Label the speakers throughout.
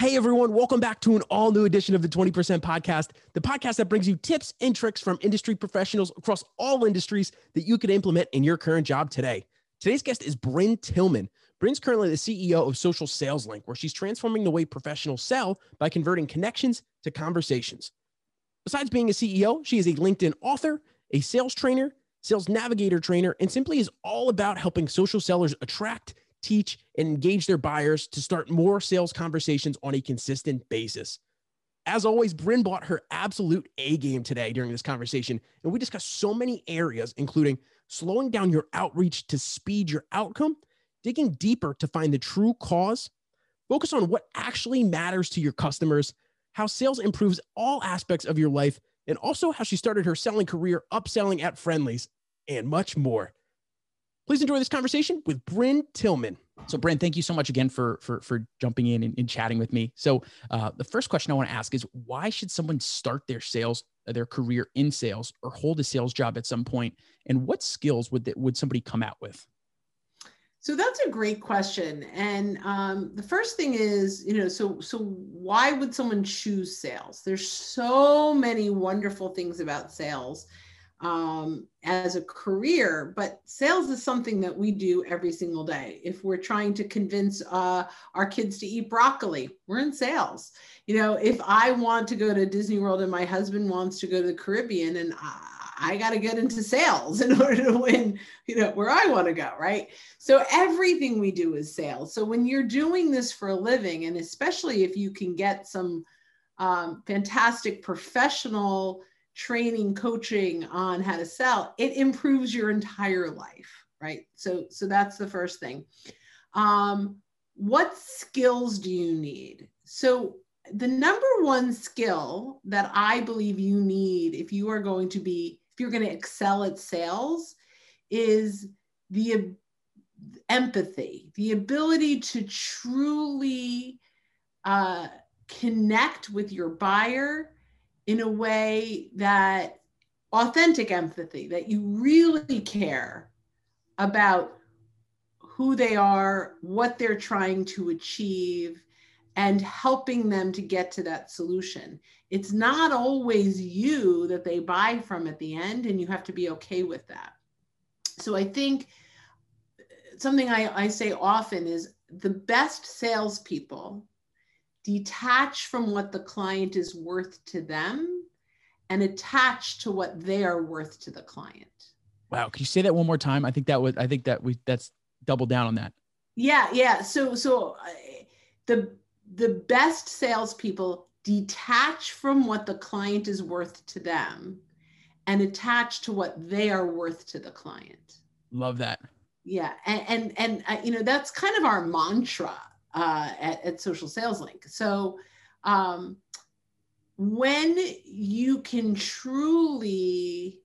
Speaker 1: Hey everyone, welcome back to an all new edition of the 20% podcast, the podcast that brings you tips and tricks from industry professionals across all industries that you could implement in your current job today. Today's guest is Brynne Tillman. Brynne's currently the CEO of Social Sales Link, where she's transforming the way professionals sell by converting connections to conversations. Besides being a CEO, she is a LinkedIn author, a sales trainer, sales navigator trainer, and simply is all about helping social sellers attract teach, and engage their buyers to start more sales conversations on a consistent basis. As always, Brynne brought her absolute A game today during this conversation, and we discussed so many areas, including slowing down your outreach to speed your outcome, digging deeper to find the true cause, focus on what actually matters to your customers, how sales improves all aspects of your life, and also how she started her selling career upselling at Friendly's, and much more. Please enjoy this conversation with Brynne Tillman. So, Brynne, thank you so much again for for for jumping in and, and chatting with me. So, uh, the first question I want to ask is, why should someone start their sales, their career in sales, or hold a sales job at some point? And what skills would that would somebody come out with?
Speaker 2: So that's a great question. And um, the first thing is, you know, so so why would someone choose sales? There's so many wonderful things about sales um, as a career, but sales is something that we do every single day. If we're trying to convince uh, our kids to eat broccoli, we're in sales. You know, if I want to go to Disney World and my husband wants to go to the Caribbean and I, I got to get into sales in order to win, you know, where I want to go, right? So everything we do is sales. So when you're doing this for a living, and especially if you can get some um, fantastic professional training coaching on how to sell it improves your entire life right? So so that's the first thing. Um, what skills do you need? So the number one skill that i believe you need if you are going to be if you're going to excel at sales is the empathy the ability to truly uh, connect with your buyer in a way that authentic empathy, that you really care about who they are, what they're trying to achieve, and helping them to get to that solution. It's not always you that they buy from at the end, and you have to be okay with that. So I think something I, I say often is the best salespeople detach from what the client is worth to them and attach to what they are worth to the client.
Speaker 1: Wow. Can you say that one more time? I think that was I think that we, that's double down on that.
Speaker 2: Yeah. Yeah. So, so uh, the, the best salespeople detach from what the client is worth to them and attach to what they are worth to the client.
Speaker 1: Love that.
Speaker 2: Yeah. And, and, and uh, you know, that's kind of our mantra uh, at, at Social Sales Link. So um, when you can truly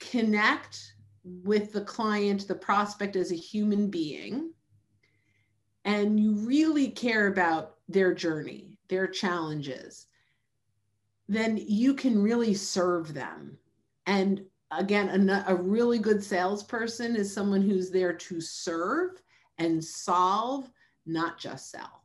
Speaker 2: connect with the client, the prospect as a human being, and you really care about their journey, their challenges, then you can really serve them. And again, a, a really good salesperson is someone who's there to serve and solve not just sell.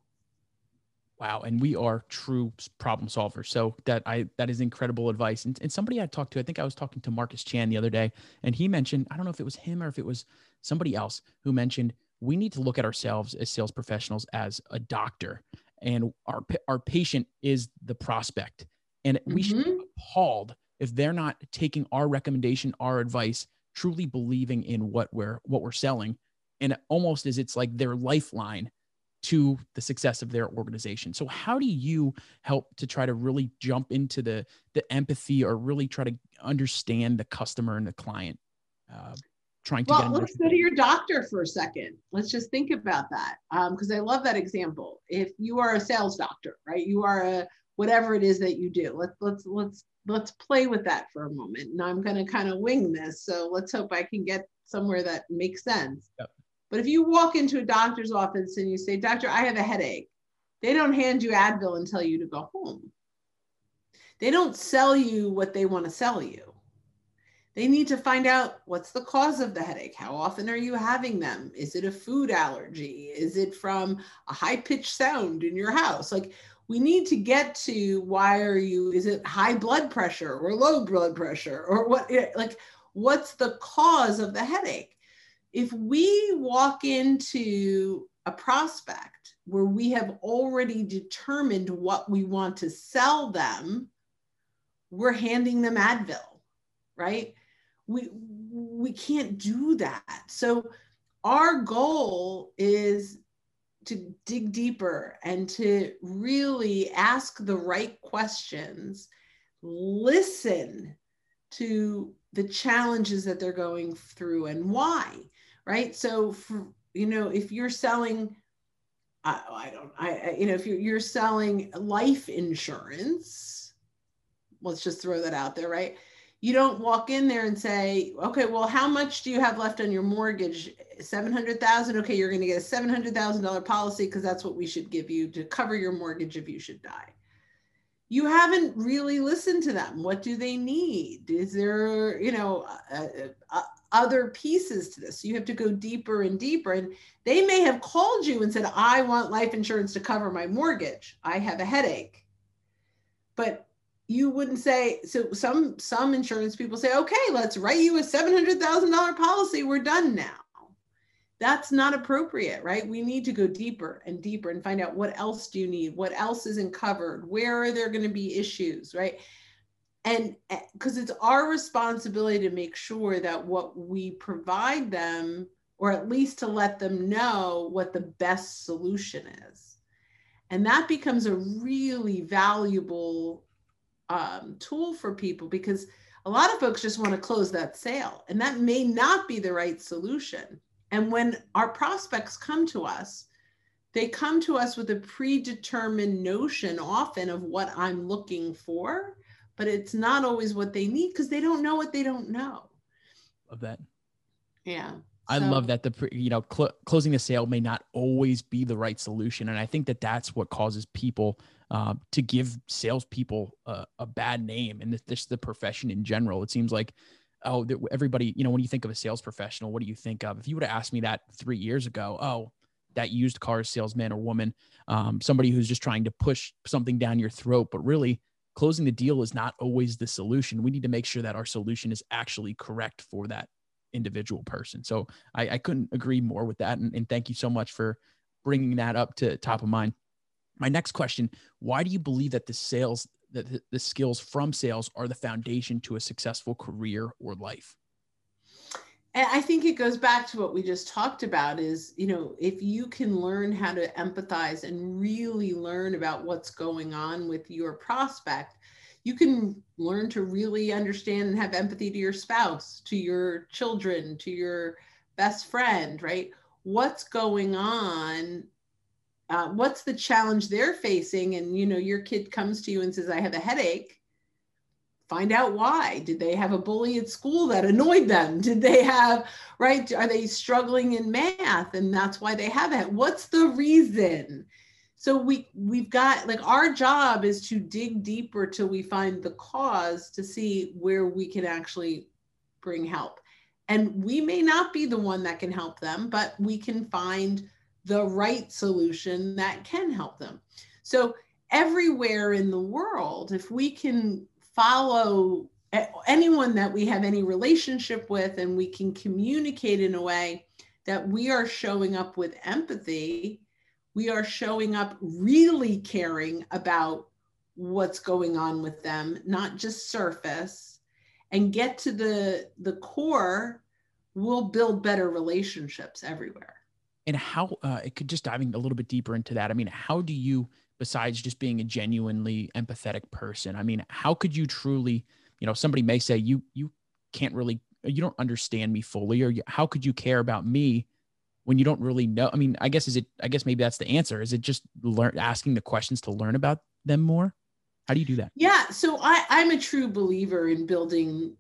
Speaker 1: Wow. And we are true problem solvers. So that I that is incredible advice. And, and somebody I talked to, I think I was talking to Marcus Chan the other day, and he mentioned, I don't know if it was him or if it was somebody else who mentioned we need to look at ourselves as sales professionals as a doctor. And our our patient is the prospect. And we mm-hmm. should be appalled if they're not taking our recommendation, our advice, truly believing in what we're what we're selling. And almost as it's like their lifeline to the success of their organization. So how do you help to try to really jump into the the empathy or really try to understand the customer and the client? Uh, trying to
Speaker 2: well, let's go to your doctor for a second. Let's just think about that because um, I love that example. If you are a sales doctor, right? You are a whatever it is that you do. Let's let's let's let's play with that for a moment. And I'm going to kind of wing this. So let's hope I can get somewhere that makes sense. Yep. But if you walk into a doctor's office and you say, Doctor, I have a headache, they don't hand you Advil and tell you to go home. They don't sell you what they want to sell you. They need to find out what's the cause of the headache. How often are you having them? Is it a food allergy? Is it from a high pitched sound in your house? Like, we need to get to why are you, is it high blood pressure or low blood pressure or what, like, what's the cause of the headache? If we walk into a prospect where we have already determined what we want to sell them, we're handing them Advil, right? we we can't do that so our goal is to dig deeper and to really ask the right questions listen to the challenges that they're going through and why right so for, you know if you're selling I, I don't I you know if you're, you're selling life insurance let's just throw that out there right you don't walk in there and say, okay, well, how much do you have left on your mortgage? 700,000. Okay, you're going to get a $700,000 policy because that's what we should give you to cover your mortgage if you should die. You haven't really listened to them. What do they need? Is there, you know, uh, uh, other pieces to this? You have to go deeper and deeper. And they may have called you and said, I want life insurance to cover my mortgage. I have a headache. But you wouldn't say so some some insurance people say okay let's write you a $700000 policy we're done now that's not appropriate right? We need to go deeper and deeper and find out what else do you need? What else isn't covered? Where are there going to be issues right? And because eh, it's our responsibility to make sure that what we provide them or at least to let them know what the best solution is. And that becomes a really valuable um, tool for people because a lot of folks just want to close that sale and that may not be the right solution and when our prospects come to us they come to us with a predetermined notion often of what i'm looking for but it's not always what they need because they don't know what they don't know
Speaker 1: of that
Speaker 2: yeah
Speaker 1: I so, love that the you know cl- closing the sale may not always be the right solution, and I think that that's what causes people uh, to give salespeople a, a bad name and this, this the profession in general. It seems like oh everybody you know when you think of a sales professional, what do you think of? If you would have asked me that three years ago, oh that used car salesman or woman, um, somebody who's just trying to push something down your throat, but really closing the deal is not always the solution. We need to make sure that our solution is actually correct for that individual person. So I, I couldn't agree more with that. And, and thank you so much for bringing that up to top of mind. My next question Why do you believe that the sales, that the, skills from sales are the foundation to a successful career or life?
Speaker 2: And I think it goes back to what we just talked about is, you know, if you can learn how to empathize and really learn about what's going on with your prospect, you can learn to really understand and have empathy to your spouse, to your children, to your best friend, right? What's going on? Uh, what's the challenge they're facing? And you know, your kid comes to you and says, "I have a headache." Find out why. Did they have a bully at school that annoyed them? Did they have right? Are they struggling in math and that's why they have it? What's the reason? so we we've got like our job is to dig deeper till we find the cause to see where we can actually bring help and we may not be the one that can help them but we can find the right solution that can help them so everywhere in the world if we can follow anyone that we have any relationship with and we can communicate in a way that we are showing up with empathy we are showing up really caring about what's going on with them, not just surface, and get to the the core, we'll build better relationships everywhere.
Speaker 1: And how uh, it could just diving a little bit deeper into that. I mean, how do you, besides just being a genuinely empathetic person, I mean, how could you truly, you know, somebody may say you you can't really, you don't understand me fully, or how could you care about me when you don't really know? I mean, I guess is it? I guess maybe that's the answer. Is it just learn asking the questions to learn about them more? How do you do that?
Speaker 2: Yeah, so I, I'm a true believer in building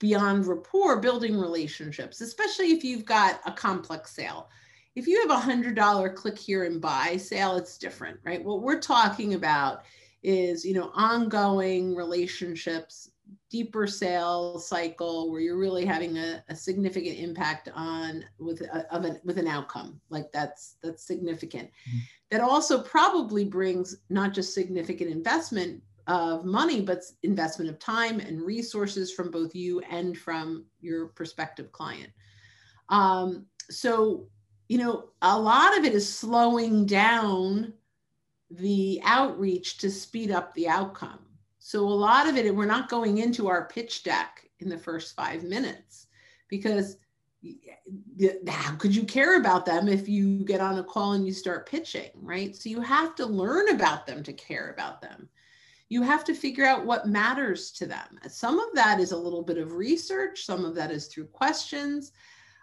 Speaker 2: beyond rapport, building relationships, especially if you've got a complex sale. If you have a hundred dollar click here and buy sale, it's different, right? What we're talking about is, you know, ongoing relationships deeper sales cycle where you're really having a, a significant impact on with a, of an, with an outcome like that's that's significant mm-hmm. that also probably brings not just significant investment of money but investment of time and resources from both you and from your prospective client um, so you know a lot of it is slowing down the outreach to speed up the outcome so a lot of it, we're not going into our pitch deck in the first five minutes because how could you care about them if you get on a call and you start pitching, right? So you have to learn about them to care about them. You have to figure out what matters to them. Some of that is a little bit of research, some of that is through questions.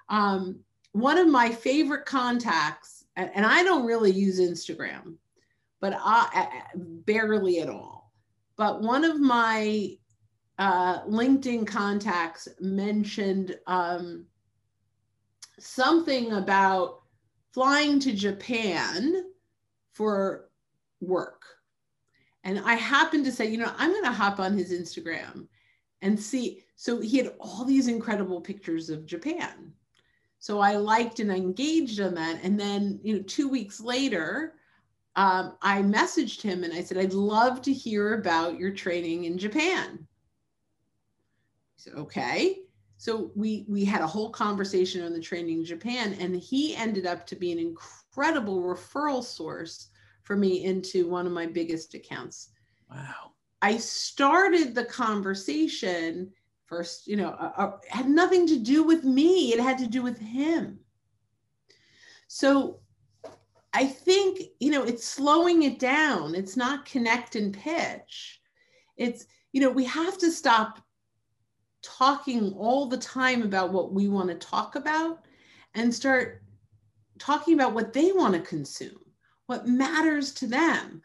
Speaker 2: Um, one of my favorite contacts, and I don't really use Instagram, but I barely at all but one of my uh, LinkedIn contacts mentioned um, something about flying to Japan for work. And I happened to say, you know, I'm going to hop on his Instagram and see. So he had all these incredible pictures of Japan. So I liked and engaged on that. And then, you know, two weeks later, um, I messaged him and I said, I'd love to hear about your training in Japan. He said, okay. So we we had a whole conversation on the training in Japan, and he ended up to be an incredible referral source for me into one of my biggest accounts.
Speaker 1: Wow.
Speaker 2: I started the conversation first, you know, uh, uh, had nothing to do with me. It had to do with him. So I think, you know, it's slowing it down. It's not connect and pitch. It's, you know, we have to stop talking all the time about what we want to talk about and start talking about what they want to consume, what matters to them.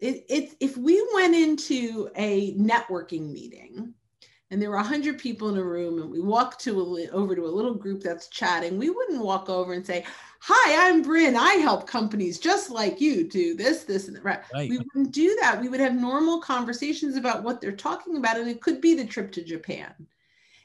Speaker 2: It, it, if we went into a networking meeting and there were 100 people in a room and we walked to a, over to a little group that's chatting, we wouldn't walk over and say, hi, I'm Brynne. I help companies just like you do this, this, and that. Right. right. We wouldn't do that. We would have normal conversations about what they're talking about. And it could be the trip to Japan.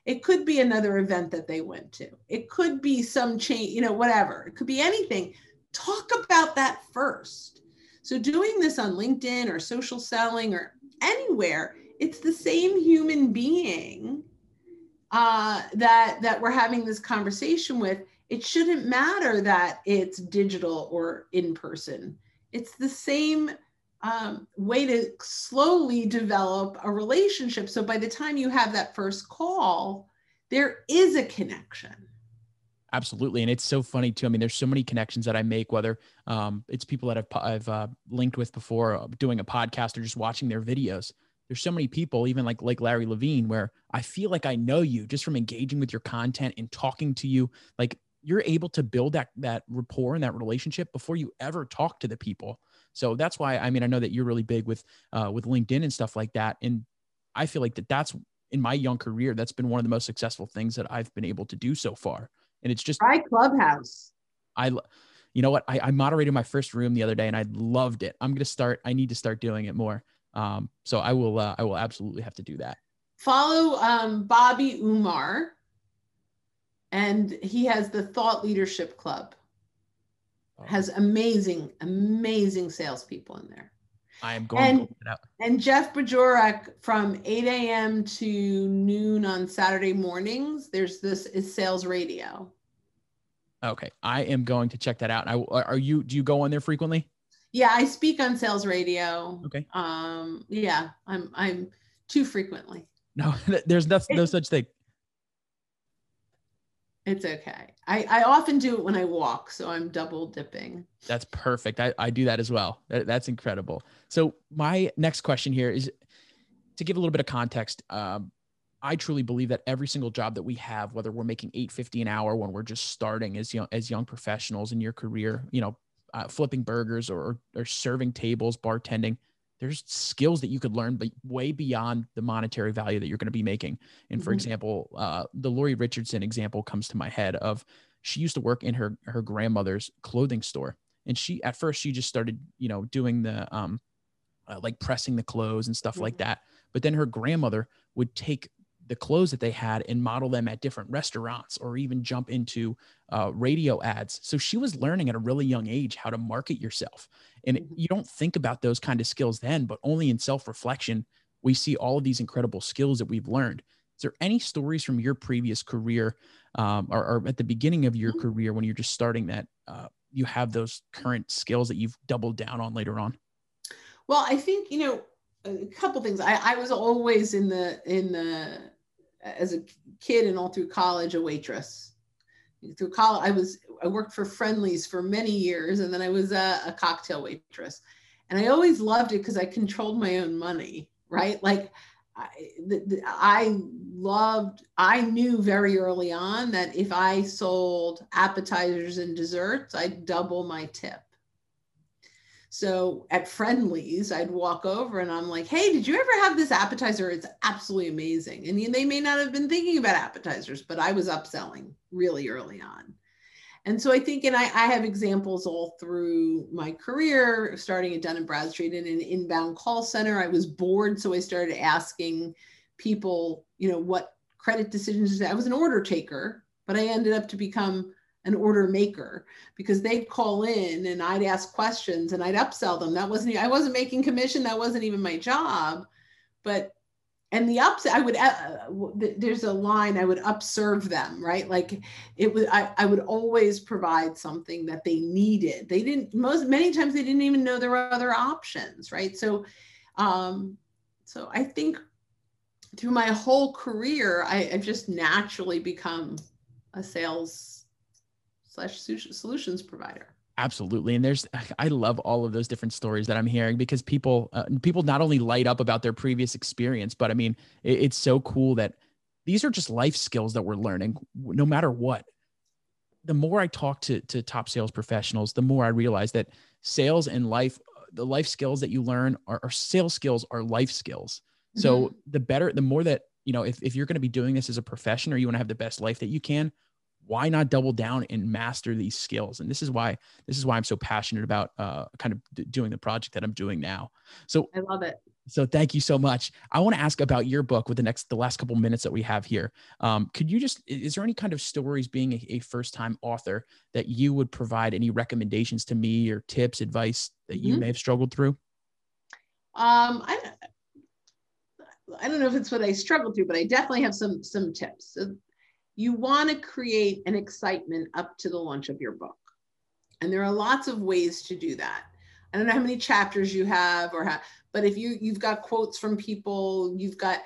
Speaker 2: It could be another event that they went to. It could be some change, you know, whatever. It could be anything. Talk about that first. So doing this on LinkedIn or social selling or anywhere, it's the same human being uh, that that we're having this conversation with it shouldn't matter that it's digital or in person. It's the same um, way to slowly develop a relationship. So by the time you have that first call, there is a connection.
Speaker 1: Absolutely, and it's so funny too. I mean, there's so many connections that I make, whether um, it's people that I've I've uh, linked with before, uh, doing a podcast or just watching their videos. There's so many people, even like like Larry Levine, where I feel like I know you just from engaging with your content and talking to you. Like you're able to build that that rapport and that relationship before you ever talk to the people. So that's why I mean I know that you're really big with uh, with LinkedIn and stuff like that, and I feel like that that's in my young career that's been one of the most successful things that I've been able to do so far. And it's just
Speaker 2: right Clubhouse.
Speaker 1: I, you know what, I, I moderated my first room the other day and I loved it. I'm gonna start. I need to start doing it more. Um, so I will. Uh, I will absolutely have to do that.
Speaker 2: Follow um, Bobby Umar and he has the Thought Leadership Club. Oh. Has amazing, amazing salespeople in there.
Speaker 1: I am going
Speaker 2: and, to it out. And Jeff Bajorek from 8 a.m. to noon on Saturday mornings. There's this is sales radio.
Speaker 1: Okay, I am going to check that out. I, are you? Do you go on there frequently?
Speaker 2: Yeah, I speak on sales radio.
Speaker 1: Okay.
Speaker 2: Um. Yeah, I'm. I'm too frequently.
Speaker 1: No, there's no, no such thing.
Speaker 2: It's okay. I, I often do it when I walk, so I'm double dipping.
Speaker 1: That's perfect. I, I do that as well. That, that's incredible. So my next question here is to give a little bit of context. Um, I truly believe that every single job that we have, whether we're making 850 an hour when we're just starting as young as young professionals in your career, you know, uh, flipping burgers or or serving tables, bartending, there's skills that you could learn, but way beyond the monetary value that you're going to be making. And for mm-hmm. example, uh, the Lori Richardson example comes to my head of she used to work in her her grandmother's clothing store, and she at first she just started you know doing the um uh, like pressing the clothes and stuff mm-hmm. like that. but then her grandmother would take the clothes that they had and model them at different restaurants or even jump into uh, radio ads. So she was learning at a really young age how to market yourself. And mm-hmm. you don't think about those kind of skills then, but only in self reflection, we see all of these incredible skills that we've learned. Is there any stories from your previous career um, or, or, at the beginning of your mm-hmm. career when you're just starting that uh, you have those current skills that you've doubled down on later on?
Speaker 2: Well, I think, you know, a couple things. I, I was always in the, in the, as a kid and all through college, a waitress. Through college, I was I worked for Friendly's for many years, and then I was a, a cocktail waitress. And I always loved it because I controlled my own money, right? Like I, the, the, I loved. I knew very early on that if I sold appetizers and desserts, I'd double my tip. So at Friendly's, I'd walk over and I'm like, hey, did you ever have this appetizer? It's absolutely amazing. And they may not have been thinking about appetizers, but I was upselling really early on. And so I think, and I, I have examples all through my career, starting at Dun and Bradstreet in an inbound call center. I was bored, so I started asking people, you know, what credit decisions. I was an order taker, but I ended up to become an order maker because they'd call in and I'd ask questions and I'd upsell them. That wasn't, I wasn't making commission. That wasn't even my job. But, and the ups, I would, uh, there's a line I would upserve them, right? Like it was, I, I would always provide something that they needed. They didn't, most, many times they didn't even know there were other options, right? So, um, so I think through my whole career, I, I've just naturally become a sales slash solutions provider.
Speaker 1: Absolutely. And there's i love all of those different stories that i'm hearing because people uh, people not only light up about their previous experience but i mean it, it's so cool that these are just life skills that we're learning no matter what. The more i talk to to top sales professionals the more i realize that sales and life the life skills that you learn are, are sales skills are life skills. So mm-hmm. the better the more that you know if, if you're going to be doing this as a profession or you want to have the best life that you can why not double down and master these skills? And this is why this is why i'm so passionate about uh, kind of d- doing the project that i'm doing now. So
Speaker 2: i love it.
Speaker 1: so thank you so much. I want to ask about your book with the next the last couple minutes that we have here. Um, could you just is there any kind of stories being a, a first time author that you would provide any recommendations to me or tips advice that you mm-hmm. may have struggled through?
Speaker 2: Um, I, I don't know if it's what I struggled through, but I definitely have some some tips. So you want to create an excitement up to the launch of your book. And there are lots of ways to do that. I don't know how many chapters you have or how, but if you you've got quotes from people, you've got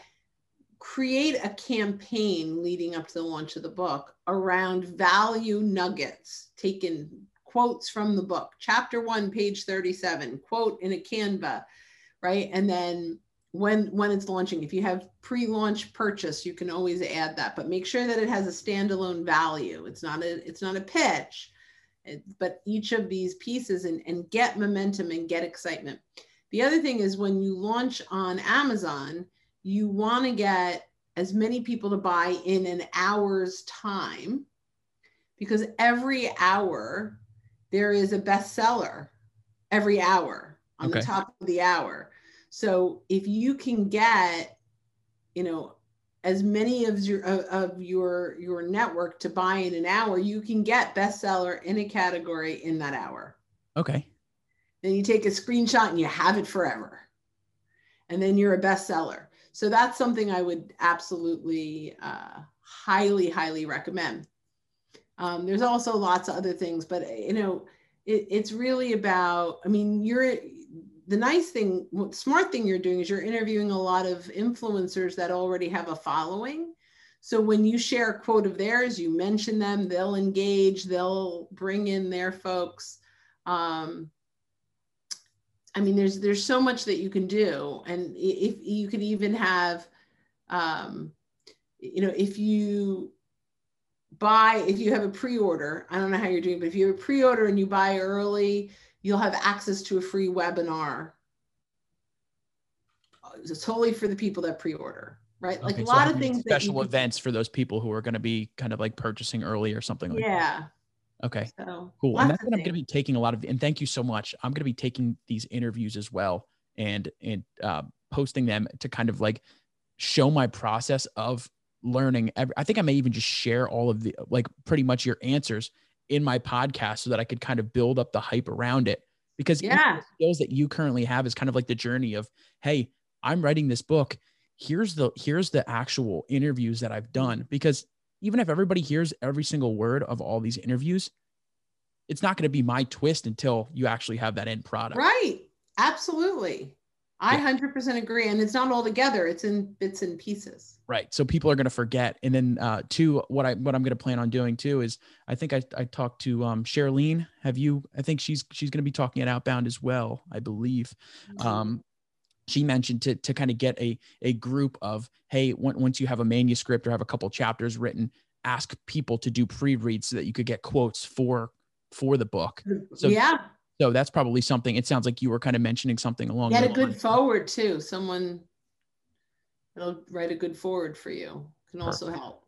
Speaker 2: create a campaign leading up to the launch of the book around value nuggets taken quotes from the book chapter 1 page 37 quote in a canva right and then when when it's launching. If you have pre-launch purchase you can always add that but make sure that it has a standalone value. It's not a it's not a pitch. It, but each of these pieces and, and get momentum and get excitement. The other thing is when you launch on amazon you want to get as many people to buy in an hour's time because every hour there is a bestseller every hour on okay. the top of the hour so if you can get, you know, as many of your of your your network to buy in an hour, you can get bestseller in a category in that hour.
Speaker 1: Okay.
Speaker 2: Then you take a screenshot and you have it forever. And then you're a bestseller. So that's something I would absolutely uh, highly, highly recommend. Um, there's also lots of other things, but you know, it, it's really about. I mean, you're the nice thing, smart thing you're doing is you're interviewing a lot of influencers that already have a following. So when you share a quote of theirs, you mention them, they'll engage, they'll bring in their folks. Um, I mean, there's there's so much that you can do, and if you could even have, um, you know, if you buy, if you have a pre-order, I don't know how you're doing, but if you have a pre-order and you buy early, you'll have access to a free webinar. It's totally for the people that pre-order, right? Like a lot of things.
Speaker 1: Special events for those people who are going to be kind of like purchasing early or something like that.
Speaker 2: yeah.
Speaker 1: that. Okay. So, cool. And that's what I'm going to be taking a lot of, and thank you so much. I'm going to be taking these interviews as well. And, and, uh, posting them to kind of like show my process of learning. Every, I think I may even just share all of the like pretty much your answers in my podcast so that I could kind of build up the hype around it. Because
Speaker 2: yeah,
Speaker 1: skills that you currently have is kind of like the journey of, hey, I'm writing this book. Here's the here's the actual interviews that I've done. Because even if everybody hears every single word of all these interviews, it's not going to be my twist until you actually have that end product.
Speaker 2: Right. Absolutely. I 100% agree. And it's not all together, it's in bits and pieces.
Speaker 1: Right. So people are going to forget. And then, uh, two, what I, what I'm going to plan on doing too is I think I, I talked to, um, Charlene. Have you, I think she's, she's going to be talking at Outbound as well, I believe. Mm-hmm. Um, she mentioned to, to kind of get a, a group of, hey, once you have a manuscript or have a couple chapters written, ask people to do pre-reads so that you could get quotes for for the book. So
Speaker 2: yeah.
Speaker 1: So that's probably something. It sounds like you were kind of mentioning something along.
Speaker 2: Get a good lines. forward too. Someone that'll write a good forward for you can Perfect. also help.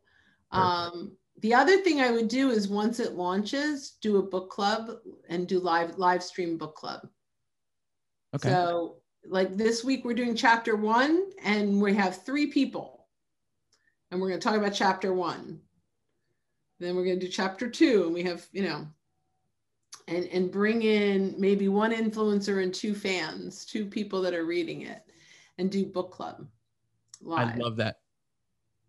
Speaker 2: Perfect. Um, the other thing I would do is once it launches, do a book club and do live live stream book club. Okay. So like this week we're doing chapter one and we have three people and we're going to talk about chapter one then we're going to do chapter two and we have you know and and bring in maybe one influencer and two fans two people that are reading it and do book club
Speaker 1: live. i love that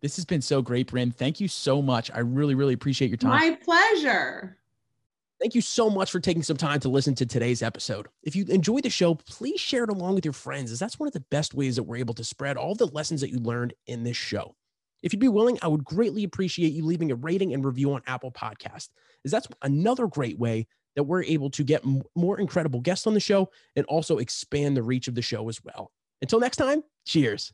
Speaker 1: this has been so great brynne thank you so much i really really appreciate your time
Speaker 2: my pleasure
Speaker 3: Thank you so much for taking some time to listen to today's episode. If you enjoyed the show, please share it along with your friends, as that's one of the best ways that we're able to spread all the lessons that you learned in this show. If you'd be willing, I would greatly appreciate you leaving a rating and review on Apple Podcast, as that's another great way that we're able to get more incredible guests on the show and also expand the reach of the show as well. Until next time, cheers.